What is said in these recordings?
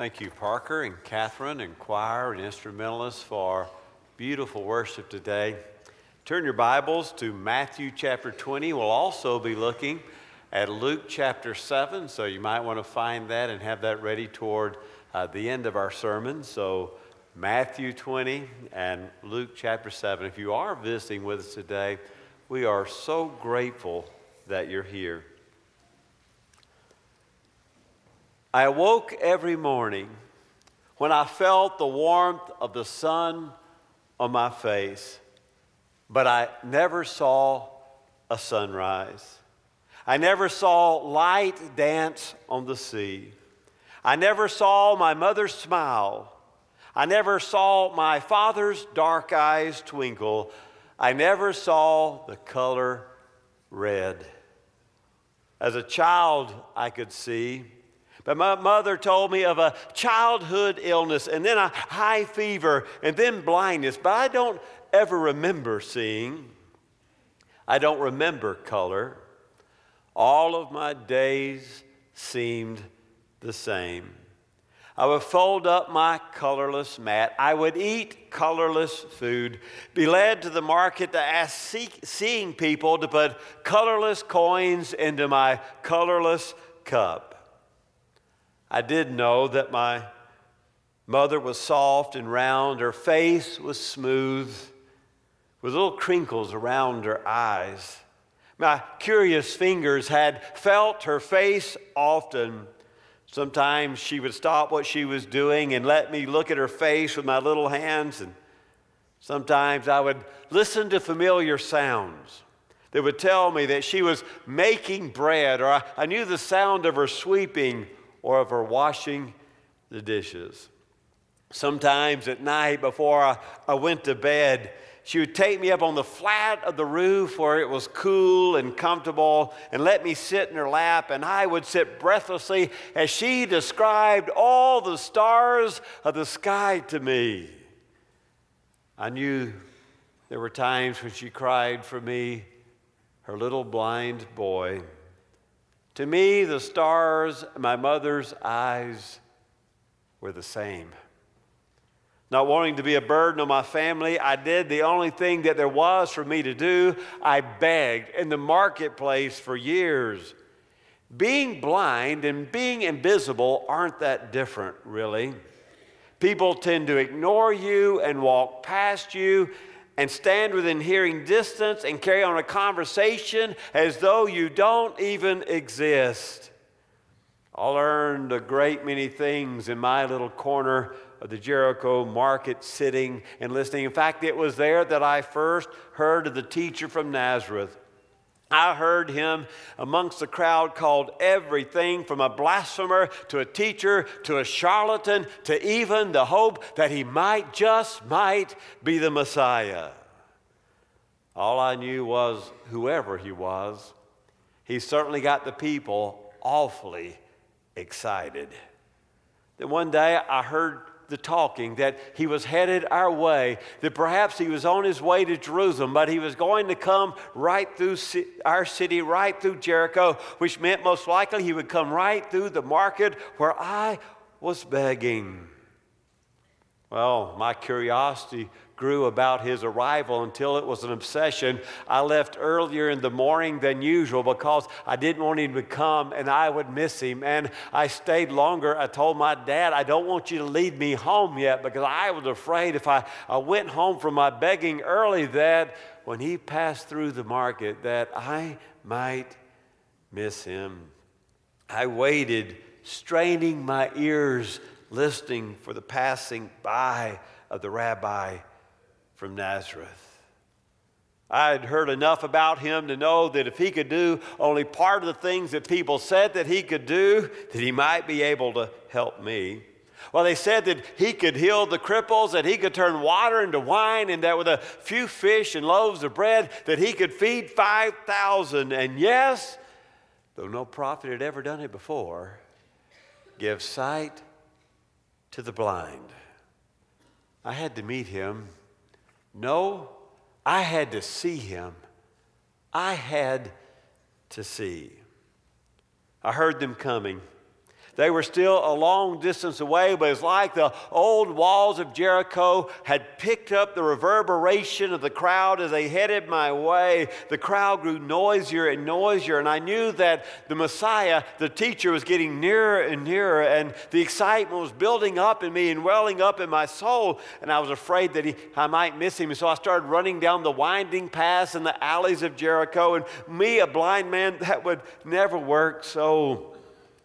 Thank you, Parker and Catherine and choir and instrumentalists for beautiful worship today. Turn your Bibles to Matthew chapter 20. We'll also be looking at Luke chapter 7, so you might want to find that and have that ready toward uh, the end of our sermon. So, Matthew 20 and Luke chapter 7. If you are visiting with us today, we are so grateful that you're here. I awoke every morning when I felt the warmth of the sun on my face, but I never saw a sunrise. I never saw light dance on the sea. I never saw my mother smile. I never saw my father's dark eyes twinkle. I never saw the color red. As a child, I could see but my mother told me of a childhood illness and then a high fever and then blindness. But I don't ever remember seeing. I don't remember color. All of my days seemed the same. I would fold up my colorless mat. I would eat colorless food, be led to the market to ask seek, seeing people to put colorless coins into my colorless cup. I did know that my mother was soft and round, her face was smooth, with little crinkles around her eyes. My curious fingers had felt her face often. Sometimes she would stop what she was doing and let me look at her face with my little hands, and sometimes I would listen to familiar sounds that would tell me that she was making bread, or I, I knew the sound of her sweeping or of her washing the dishes. Sometimes at night before I, I went to bed, she would take me up on the flat of the roof where it was cool and comfortable and let me sit in her lap, and I would sit breathlessly as she described all the stars of the sky to me. I knew there were times when she cried for me, her little blind boy. To me, the stars my mother's eyes were the same. Not wanting to be a burden on my family, I did the only thing that there was for me to do. I begged in the marketplace for years. Being blind and being invisible aren't that different, really. People tend to ignore you and walk past you and stand within hearing distance and carry on a conversation as though you don't even exist. I learned a great many things in my little corner of the Jericho market sitting and listening. In fact, it was there that I first heard of the teacher from Nazareth. I heard him amongst the crowd called everything from a blasphemer to a teacher to a charlatan to even the hope that he might just might be the Messiah. All I knew was whoever he was, he certainly got the people awfully excited. Then one day I heard the talking that he was headed our way, that perhaps he was on his way to Jerusalem, but he was going to come right through our city, right through Jericho, which meant most likely he would come right through the market where I was begging. Well, my curiosity grew about his arrival until it was an obsession. I left earlier in the morning than usual because I didn't want him to come and I would miss him. And I stayed longer. I told my dad, I don't want you to lead me home yet because I was afraid if I, I went home from my begging early that when he passed through the market that I might miss him. I waited, straining my ears, listening for the passing by of the rabbi from Nazareth. I had heard enough about him to know that if he could do only part of the things that people said that he could do, that he might be able to help me. Well, they said that he could heal the cripples, that he could turn water into wine, and that with a few fish and loaves of bread, that he could feed 5,000. And yes, though no prophet had ever done it before, give sight to the blind. I had to meet him no, I had to see him. I had to see. I heard them coming. They were still a long distance away, but it's like the old walls of Jericho had picked up the reverberation of the crowd as they headed my way. The crowd grew noisier and noisier, and I knew that the Messiah, the teacher, was getting nearer and nearer, and the excitement was building up in me and welling up in my soul, and I was afraid that he, I might miss him. And so I started running down the winding paths and the alleys of Jericho, and me, a blind man, that would never work. So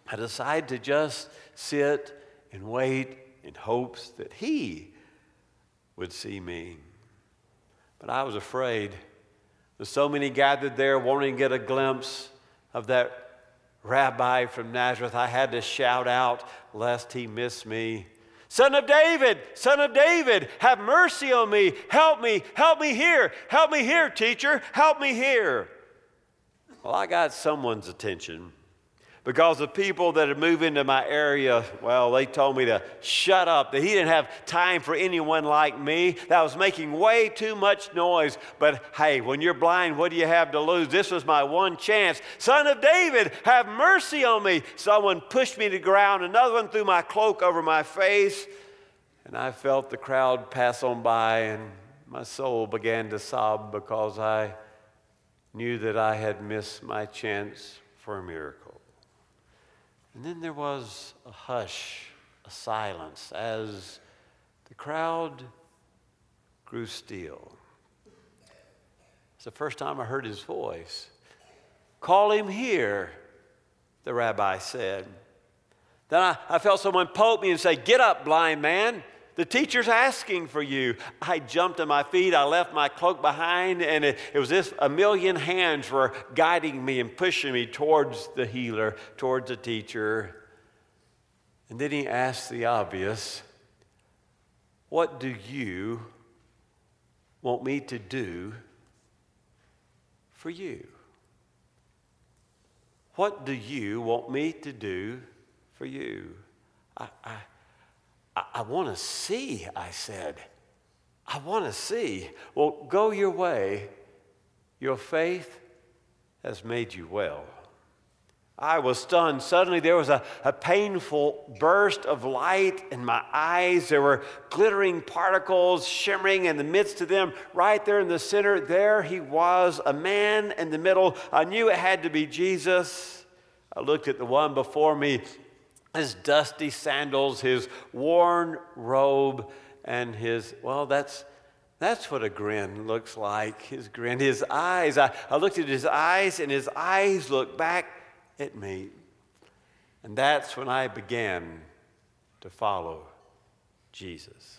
I decided to just sit and wait in hopes that he would see me. But I was afraid. There's so many gathered there wanting to get a glimpse of that rabbi from Nazareth. I had to shout out lest he miss me. Son of David, son of David, have mercy on me. Help me, help me here. Help me here, teacher. Help me here. Well, I got someone's attention because the people that had moved into my area, well, they told me to shut up, that he didn't have time for anyone like me, that I was making way too much noise. But hey, when you're blind, what do you have to lose? This was my one chance. Son of David, have mercy on me. Someone pushed me to the ground, another one threw my cloak over my face, and I felt the crowd pass on by, and my soul began to sob because I knew that I had missed my chance for a miracle. And then there was a hush, a silence, as the crowd grew still. It's the first time I heard his voice. Call him here, the rabbi said. Then I, I felt someone poke me and say, Get up, blind man. The teacher's asking for you. I jumped to my feet. I left my cloak behind, and it, it was this a million hands were guiding me and pushing me towards the healer, towards the teacher. And then he asked the obvious What do you want me to do for you? What do you want me to do for you? I, I I, I want to see, I said. I want to see. Well, go your way. Your faith has made you well. I was stunned. Suddenly, there was a, a painful burst of light in my eyes. There were glittering particles shimmering in the midst of them. Right there in the center, there he was, a man in the middle. I knew it had to be Jesus. I looked at the one before me his dusty sandals, his worn robe, and his, well, that's, that's what a grin looks like. His grin, his eyes. I, I looked at his eyes, and his eyes looked back at me. And that's when I began to follow Jesus.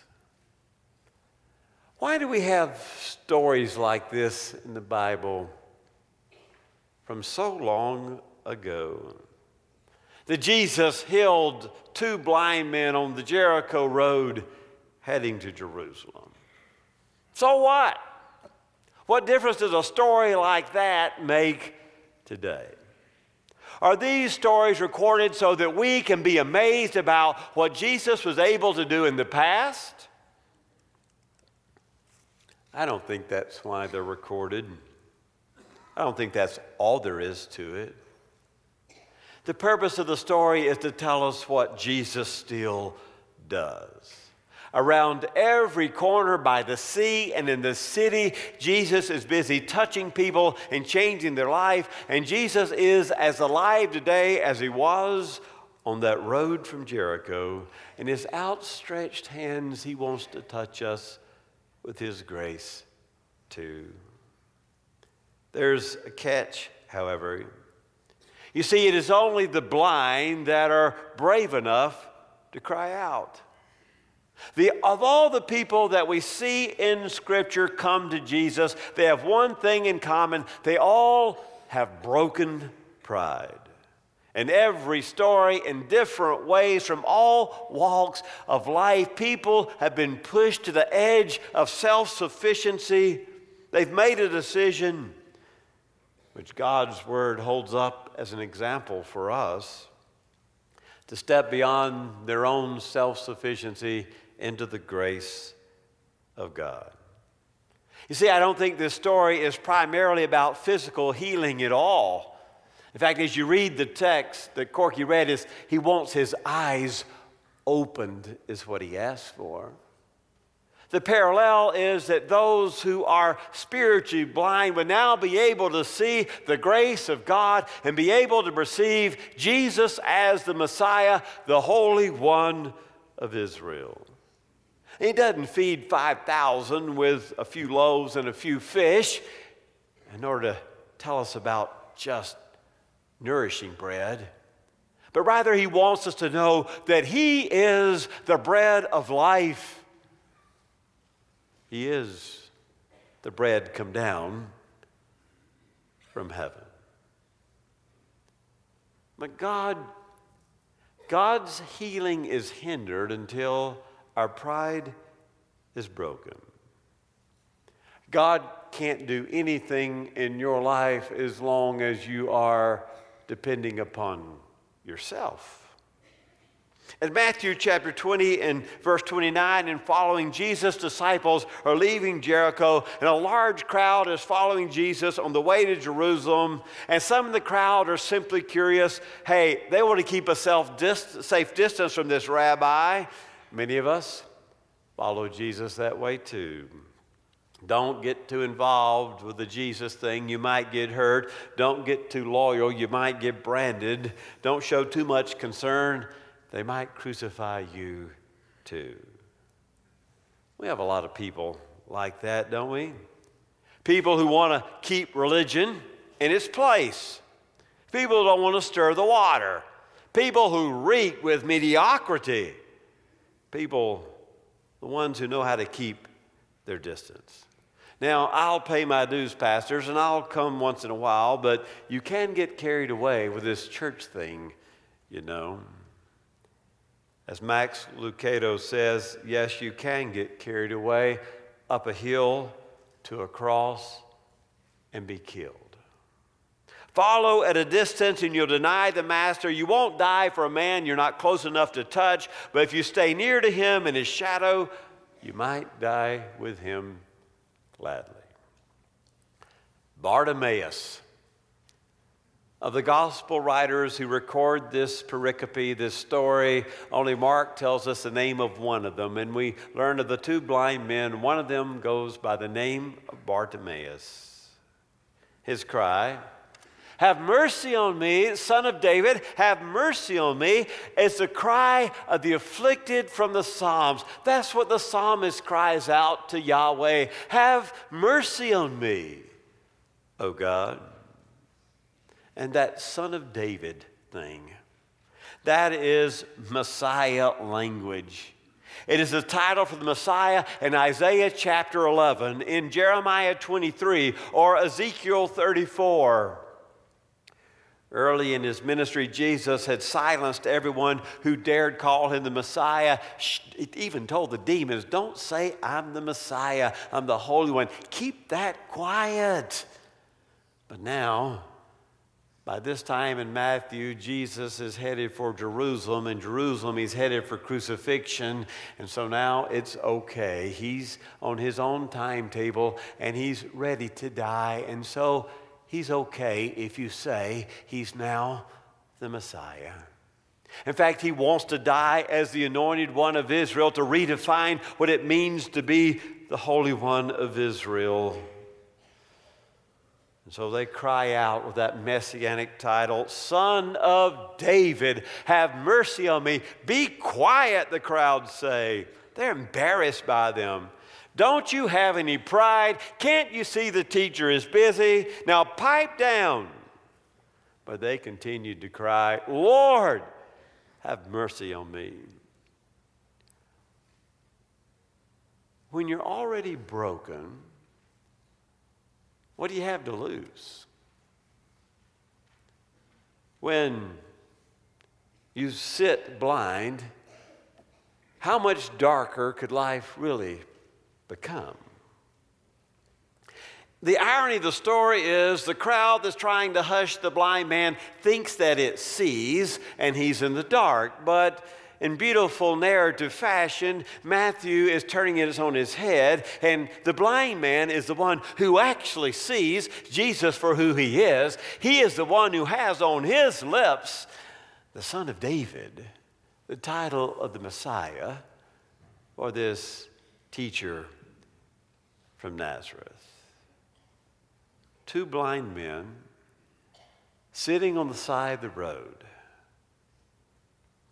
Why do we have stories like this in the Bible from so long ago? That Jesus healed two blind men on the Jericho road heading to Jerusalem. So what? What difference does a story like that make today? Are these stories recorded so that we can be amazed about what Jesus was able to do in the past? I don't think that's why they're recorded. I don't think that's all there is to it. The purpose of the story is to tell us what Jesus still does. Around every corner by the sea and in the city, Jesus is busy touching people and changing their life. And Jesus is as alive today as he was on that road from Jericho. In his outstretched hands, he wants to touch us with his grace too. There's a catch, however. You see, it is only the blind that are brave enough to cry out. The, of all the people that we see in Scripture come to Jesus, they have one thing in common they all have broken pride. In every story, in different ways, from all walks of life, people have been pushed to the edge of self sufficiency. They've made a decision which God's Word holds up as an example for us to step beyond their own self sufficiency into the grace of God. You see, I don't think this story is primarily about physical healing at all. In fact, as you read the text that Corky read, is he wants his eyes opened, is what he asks for. The parallel is that those who are spiritually blind would now be able to see the grace of God and be able to perceive Jesus as the Messiah, the Holy One of Israel. He doesn't feed 5,000 with a few loaves and a few fish in order to tell us about just nourishing bread. But rather, he wants us to know that he is the bread of life he is the bread come down from heaven. But God, God's healing is hindered until our pride is broken. God can't do anything in your life as long as you are depending upon yourself. In Matthew chapter 20 and verse 29 and following, Jesus' disciples are leaving Jericho, and a large crowd is following Jesus on the way to Jerusalem. And some of the crowd are simply curious hey, they want to keep a self safe distance from this rabbi. Many of us follow Jesus that way too. Don't get too involved with the Jesus thing. You might get hurt. Don't get too loyal. You might get branded. Don't show too much concern they might crucify you too. We have a lot of people like that, don't we? People who want to keep religion in its place. People who don't want to stir the water. People who reek with mediocrity. People, the ones who know how to keep their distance. Now, I'll pay my dues, pastors, and I'll come once in a while, but you can get carried away with this church thing, you know. As Max Lucado says, yes, you can get carried away up a hill to a cross and be killed. Follow at a distance and you'll deny the master. You won't die for a man you're not close enough to touch, but if you stay near to him in his shadow, you might die with him gladly. Bartimaeus of the gospel writers who record this pericope, this story, only Mark tells us the name of one of them. And we learn of the two blind men. One of them goes by the name of Bartimaeus. His cry, Have mercy on me, son of David, have mercy on me, is the cry of the afflicted from the Psalms. That's what the psalmist cries out to Yahweh Have mercy on me, O God and that son of David thing. That is Messiah language. It is the title for the Messiah in Isaiah chapter 11, in Jeremiah 23, or Ezekiel 34. Early in his ministry, Jesus had silenced everyone who dared call him the Messiah. He even told the demons, Don't say I'm the Messiah, I'm the Holy One. Keep that quiet. But now, by this time in Matthew, Jesus is headed for Jerusalem. In Jerusalem, he's headed for crucifixion. And so now it's okay. He's on his own timetable and he's ready to die. And so he's okay if you say he's now the Messiah. In fact, he wants to die as the anointed one of Israel to redefine what it means to be the Holy One of Israel. And so they cry out with that messianic title, Son of David, have mercy on me. Be quiet, the crowd say. They're embarrassed by them. Don't you have any pride? Can't you see the teacher is busy? Now pipe down. But they continued to cry, Lord, have mercy on me. When you're already broken, what do you have to lose? When you sit blind, how much darker could life really become? The irony of the story is the crowd that's trying to hush the blind man thinks that it sees and he's in the dark, but in beautiful narrative fashion, Matthew is turning it on his head, and the blind man is the one who actually sees Jesus for who he is. He is the one who has on his lips the Son of David, the title of the Messiah, or this teacher from Nazareth. Two blind men sitting on the side of the road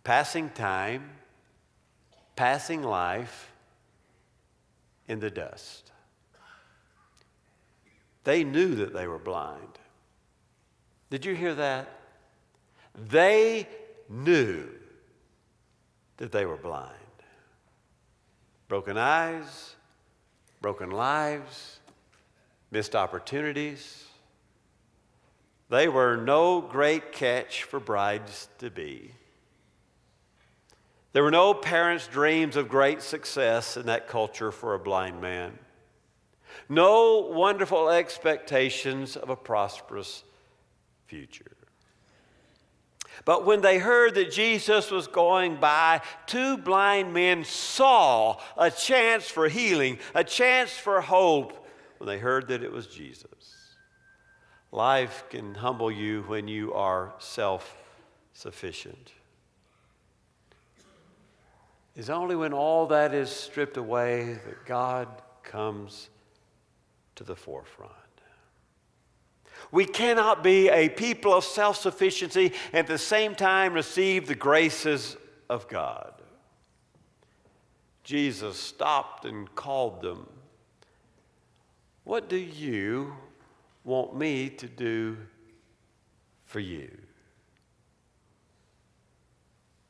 passing time, passing life in the dust. They knew that they were blind. Did you hear that? They knew that they were blind. Broken eyes, broken lives, missed opportunities. They were no great catch for brides to be. There were no parents' dreams of great success in that culture for a blind man. No wonderful expectations of a prosperous future. But when they heard that Jesus was going by, two blind men saw a chance for healing, a chance for hope when they heard that it was Jesus. Life can humble you when you are self sufficient. It's only when all that is stripped away that God comes to the forefront. We cannot be a people of self sufficiency and at the same time receive the graces of God. Jesus stopped and called them. What do you want me to do for you?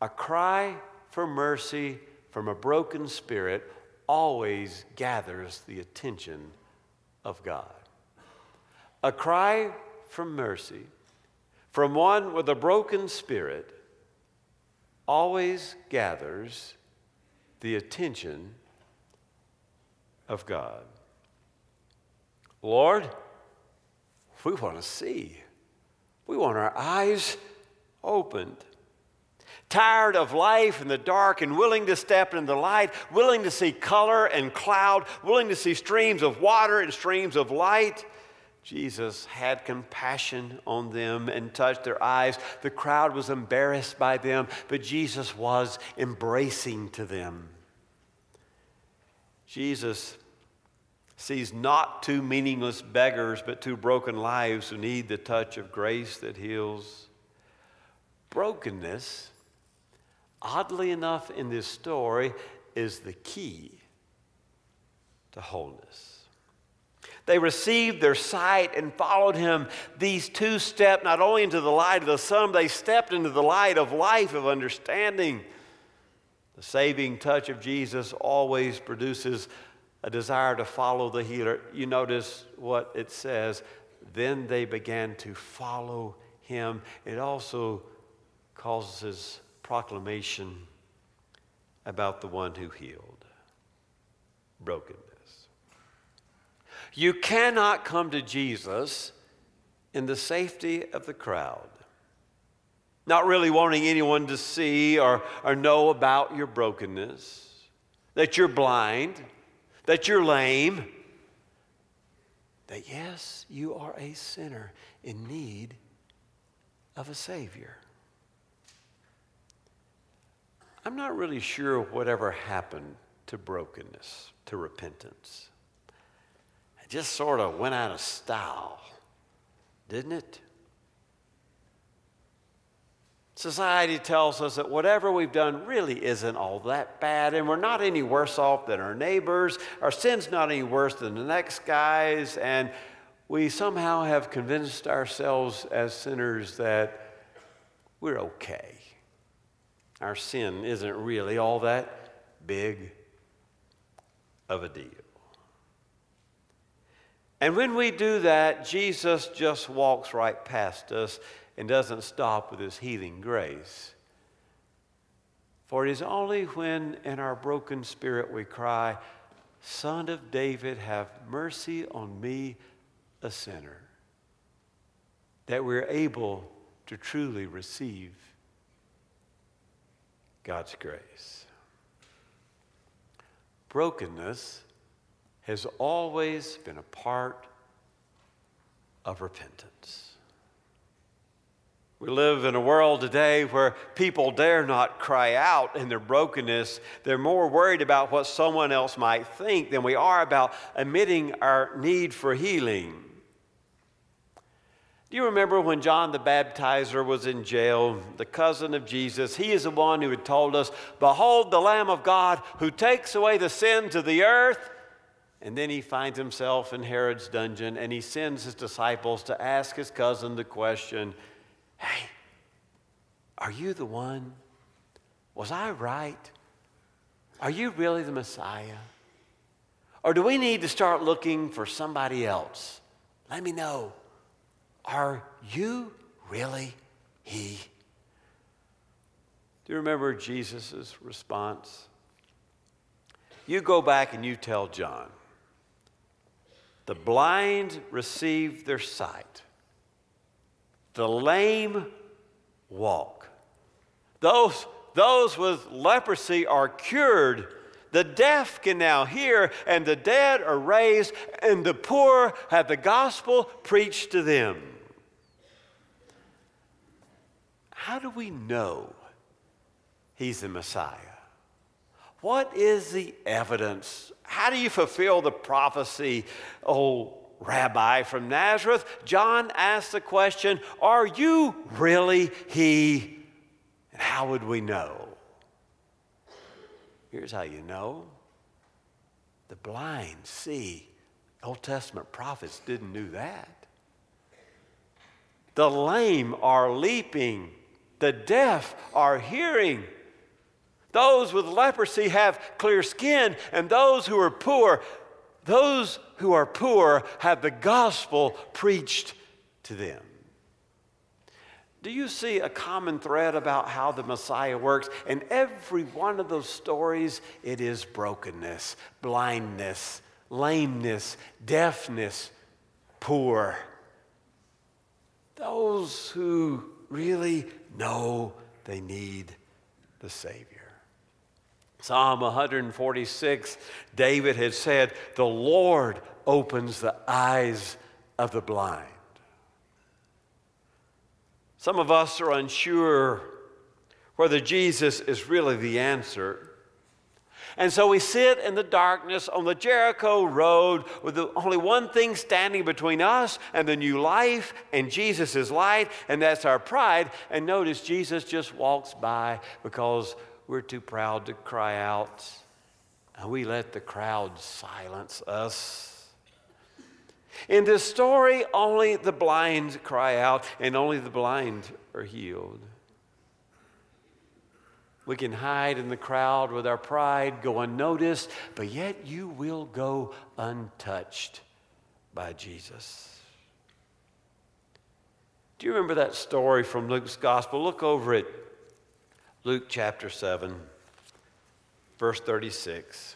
A cry for mercy from a broken spirit always gathers the attention of God. A cry for mercy from one with a broken spirit always gathers the attention of God. Lord, we want to see. We want our eyes opened tired of life in the dark and willing to step into the light, willing to see color and cloud, willing to see streams of water and streams of light. Jesus had compassion on them and touched their eyes. The crowd was embarrassed by them, but Jesus was embracing to them. Jesus sees not two meaningless beggars, but two broken lives who need the touch of grace that heals. Brokenness oddly enough, in this story, is the key to wholeness. They received their sight and followed him. These two stepped not only into the light of the sun, they stepped into the light of life, of understanding. The saving touch of Jesus always produces a desire to follow the healer. You notice what it says. Then they began to follow him. It also causes proclamation about the one who healed brokenness. You cannot come to Jesus in the safety of the crowd, not really wanting anyone to see or, or know about your brokenness, that you're blind, that you're lame, that yes, you are a sinner in need of a Savior. I'm not really sure whatever happened to brokenness, to repentance. It just sort of went out of style, didn't it? Society tells us that whatever we've done really isn't all that bad, and we're not any worse off than our neighbors. Our sin's not any worse than the next guy's, and we somehow have convinced ourselves as sinners that we're okay our sin isn't really all that big of a deal. And when we do that, Jesus just walks right past us and doesn't stop with his healing grace. For it is only when in our broken spirit we cry, Son of David, have mercy on me, a sinner, that we're able to truly receive God's grace. Brokenness has always been a part of repentance. We live in a world today where people dare not cry out in their brokenness. They're more worried about what someone else might think than we are about admitting our need for healing. Do you remember when John the Baptizer was in jail, the cousin of Jesus? He is the one who had told us, Behold the Lamb of God who takes away the sins of the earth. And then he finds himself in Herod's dungeon and he sends his disciples to ask his cousin the question Hey, are you the one? Was I right? Are you really the Messiah? Or do we need to start looking for somebody else? Let me know. Are you really He? Do you remember Jesus' response? You go back and you tell John the blind receive their sight, the lame walk. Those, those with leprosy are cured. The deaf can now hear, and the dead are raised, and the poor have the gospel preached to them. How do we know he's the Messiah? What is the evidence? How do you fulfill the prophecy, oh, Rabbi from Nazareth, John asked the question, Are you really he? And how would we know? Here's how you know the blind see. Old Testament prophets didn't do that. The lame are leaping, the deaf are hearing. Those with leprosy have clear skin, and those who are poor those who are poor have the gospel preached to them. Do you see a common thread about how the Messiah works? In every one of those stories, it is brokenness, blindness, lameness, deafness, poor. Those who really know they need the Savior. Psalm 146, David had said, The Lord opens the eyes of the blind. Some of us are unsure whether Jesus is really the answer. And so we sit in the darkness on the Jericho road with the, only one thing standing between us and the new life and Jesus' light, and that's our pride. And notice Jesus just walks by because we're too proud to cry out, and we let the crowd silence us. In this story, only the blind cry out, and only the blind are healed. We can hide in the crowd with our pride, go unnoticed, but yet you will go untouched by Jesus. Do you remember that story from Luke's gospel? Look over it Luke chapter 7, verse 36.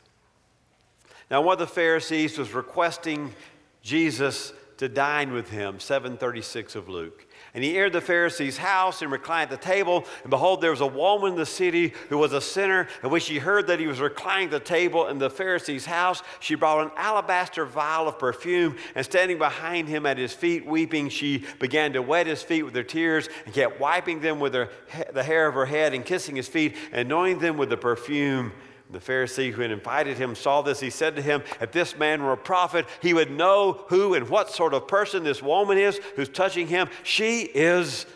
Now, one of the Pharisees was requesting Jesus to dine with him, 736 of Luke. And he entered the Pharisee's house and reclined at the table. And behold, there was a woman in the city who was a sinner. And when she heard that he was reclining at the table in the Pharisee's house, she brought an alabaster vial of perfume. And standing behind him at his feet, weeping, she began to wet his feet with her tears and kept wiping them with her, the hair of her head and kissing his feet, and anointing them with the perfume. The Pharisee who had invited him saw this. He said to him, If this man were a prophet, he would know who and what sort of person this woman is who's touching him. She is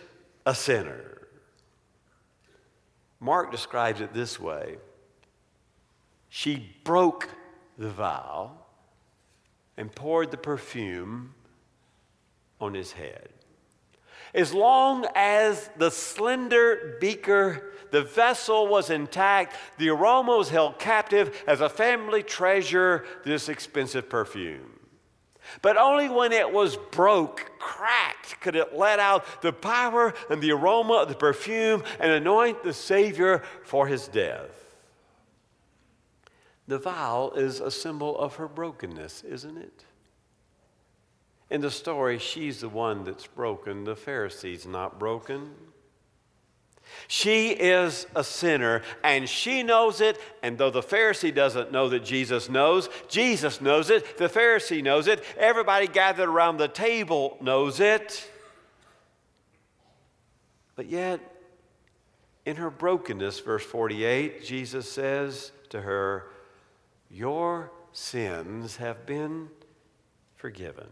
a sinner. Mark describes it this way She broke the vial and poured the perfume on his head. As long as the slender beaker the vessel was intact. The aroma was held captive as a family treasure, this expensive perfume. But only when it was broke, cracked, could it let out the power and the aroma of the perfume and anoint the Savior for his death. The vial is a symbol of her brokenness, isn't it? In the story, she's the one that's broken. The Pharisee's not broken. She is a sinner and she knows it. And though the Pharisee doesn't know that Jesus knows, Jesus knows it. The Pharisee knows it. Everybody gathered around the table knows it. But yet, in her brokenness, verse 48, Jesus says to her, Your sins have been forgiven.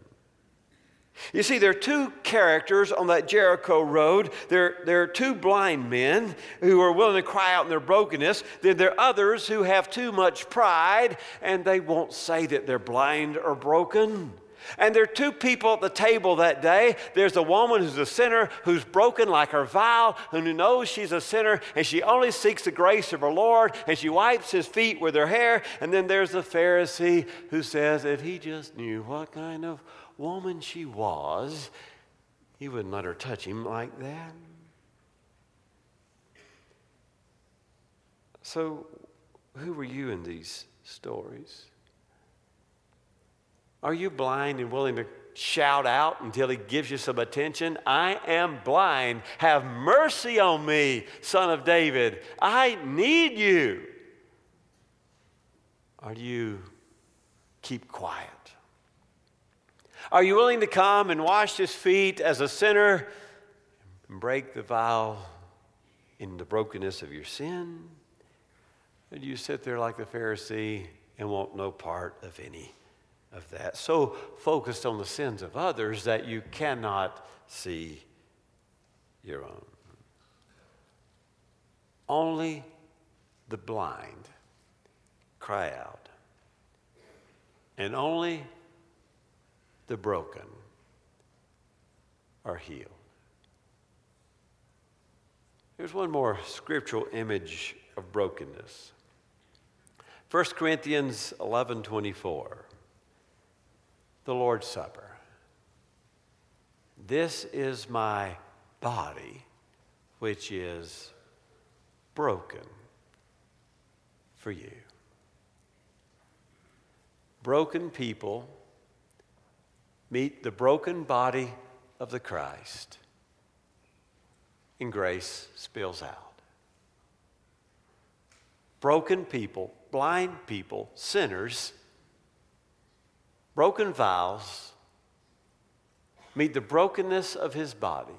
You see, there are two characters on that Jericho road. There, there are two blind men who are willing to cry out in their brokenness. Then there are others who have too much pride and they won't say that they're blind or broken. And there are two people at the table that day. There's a woman who's a sinner, who's broken like her vow, and who knows she's a sinner, and she only seeks the grace of her Lord, and she wipes his feet with her hair. And then there's the Pharisee who says, if he just knew what kind of woman she was, he wouldn't let her touch him like that. So, who were you in these stories? Are you blind and willing to shout out until he gives you some attention? I am blind. Have mercy on me, son of David. I need you. Are you keep quiet? Are you willing to come and wash his feet as a sinner and break the vow in the brokenness of your sin? Or do you sit there like the Pharisee and want no part of any of that? So focused on the sins of others that you cannot see your own. Only the blind cry out. And only the broken are healed. Here's one more scriptural image of brokenness. 1 Corinthians 11:24. The Lord's Supper. This is my body which is broken for you. Broken people meet the broken body of the Christ, and grace spills out. Broken people, blind people, sinners, broken vows meet the brokenness of his body.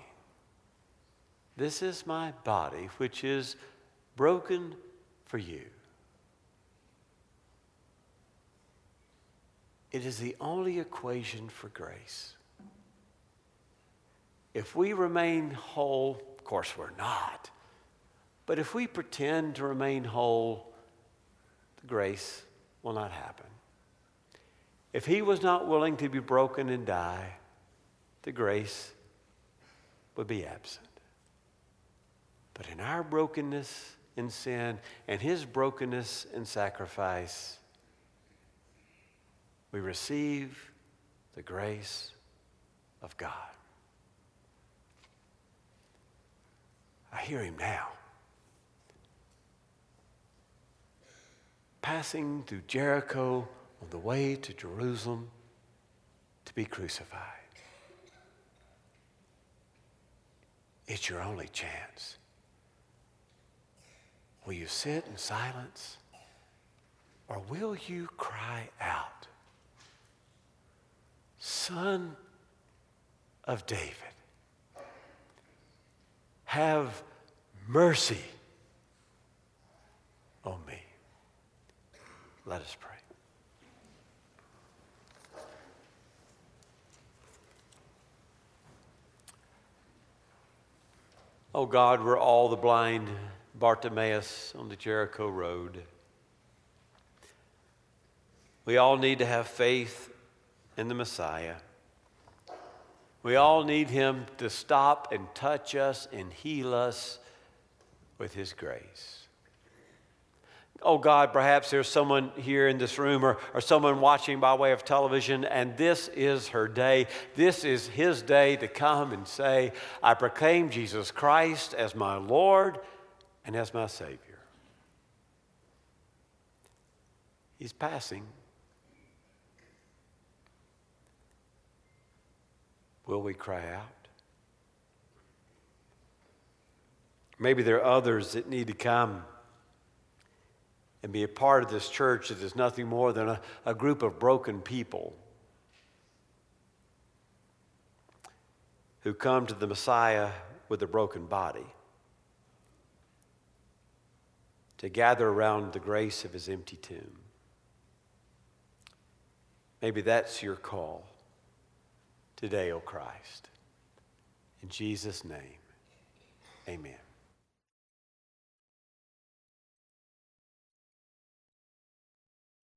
This is my body, which is broken for you. It is the only equation for grace. If we remain whole, of course we're not, but if we pretend to remain whole, the grace will not happen. If he was not willing to be broken and die, the grace would be absent. But in our brokenness in sin and his brokenness in sacrifice, we receive the grace of God. I hear him now. Passing through Jericho on the way to Jerusalem to be crucified. It's your only chance. Will you sit in silence or will you cry out? Son of David, have mercy on me. Let us pray. Oh God, we're all the blind Bartimaeus on the Jericho Road. We all need to have faith in the Messiah. We all need Him to stop and touch us and heal us with His grace. Oh God, perhaps there's someone here in this room or, or someone watching by way of television, and this is her day. This is his day to come and say, I proclaim Jesus Christ as my Lord and as my Savior. He's passing. Will we cry out? Maybe there are others that need to come and be a part of this church that is nothing more than a, a group of broken people who come to the Messiah with a broken body to gather around the grace of his empty tomb. Maybe that's your call today, O Christ. In Jesus' name, amen.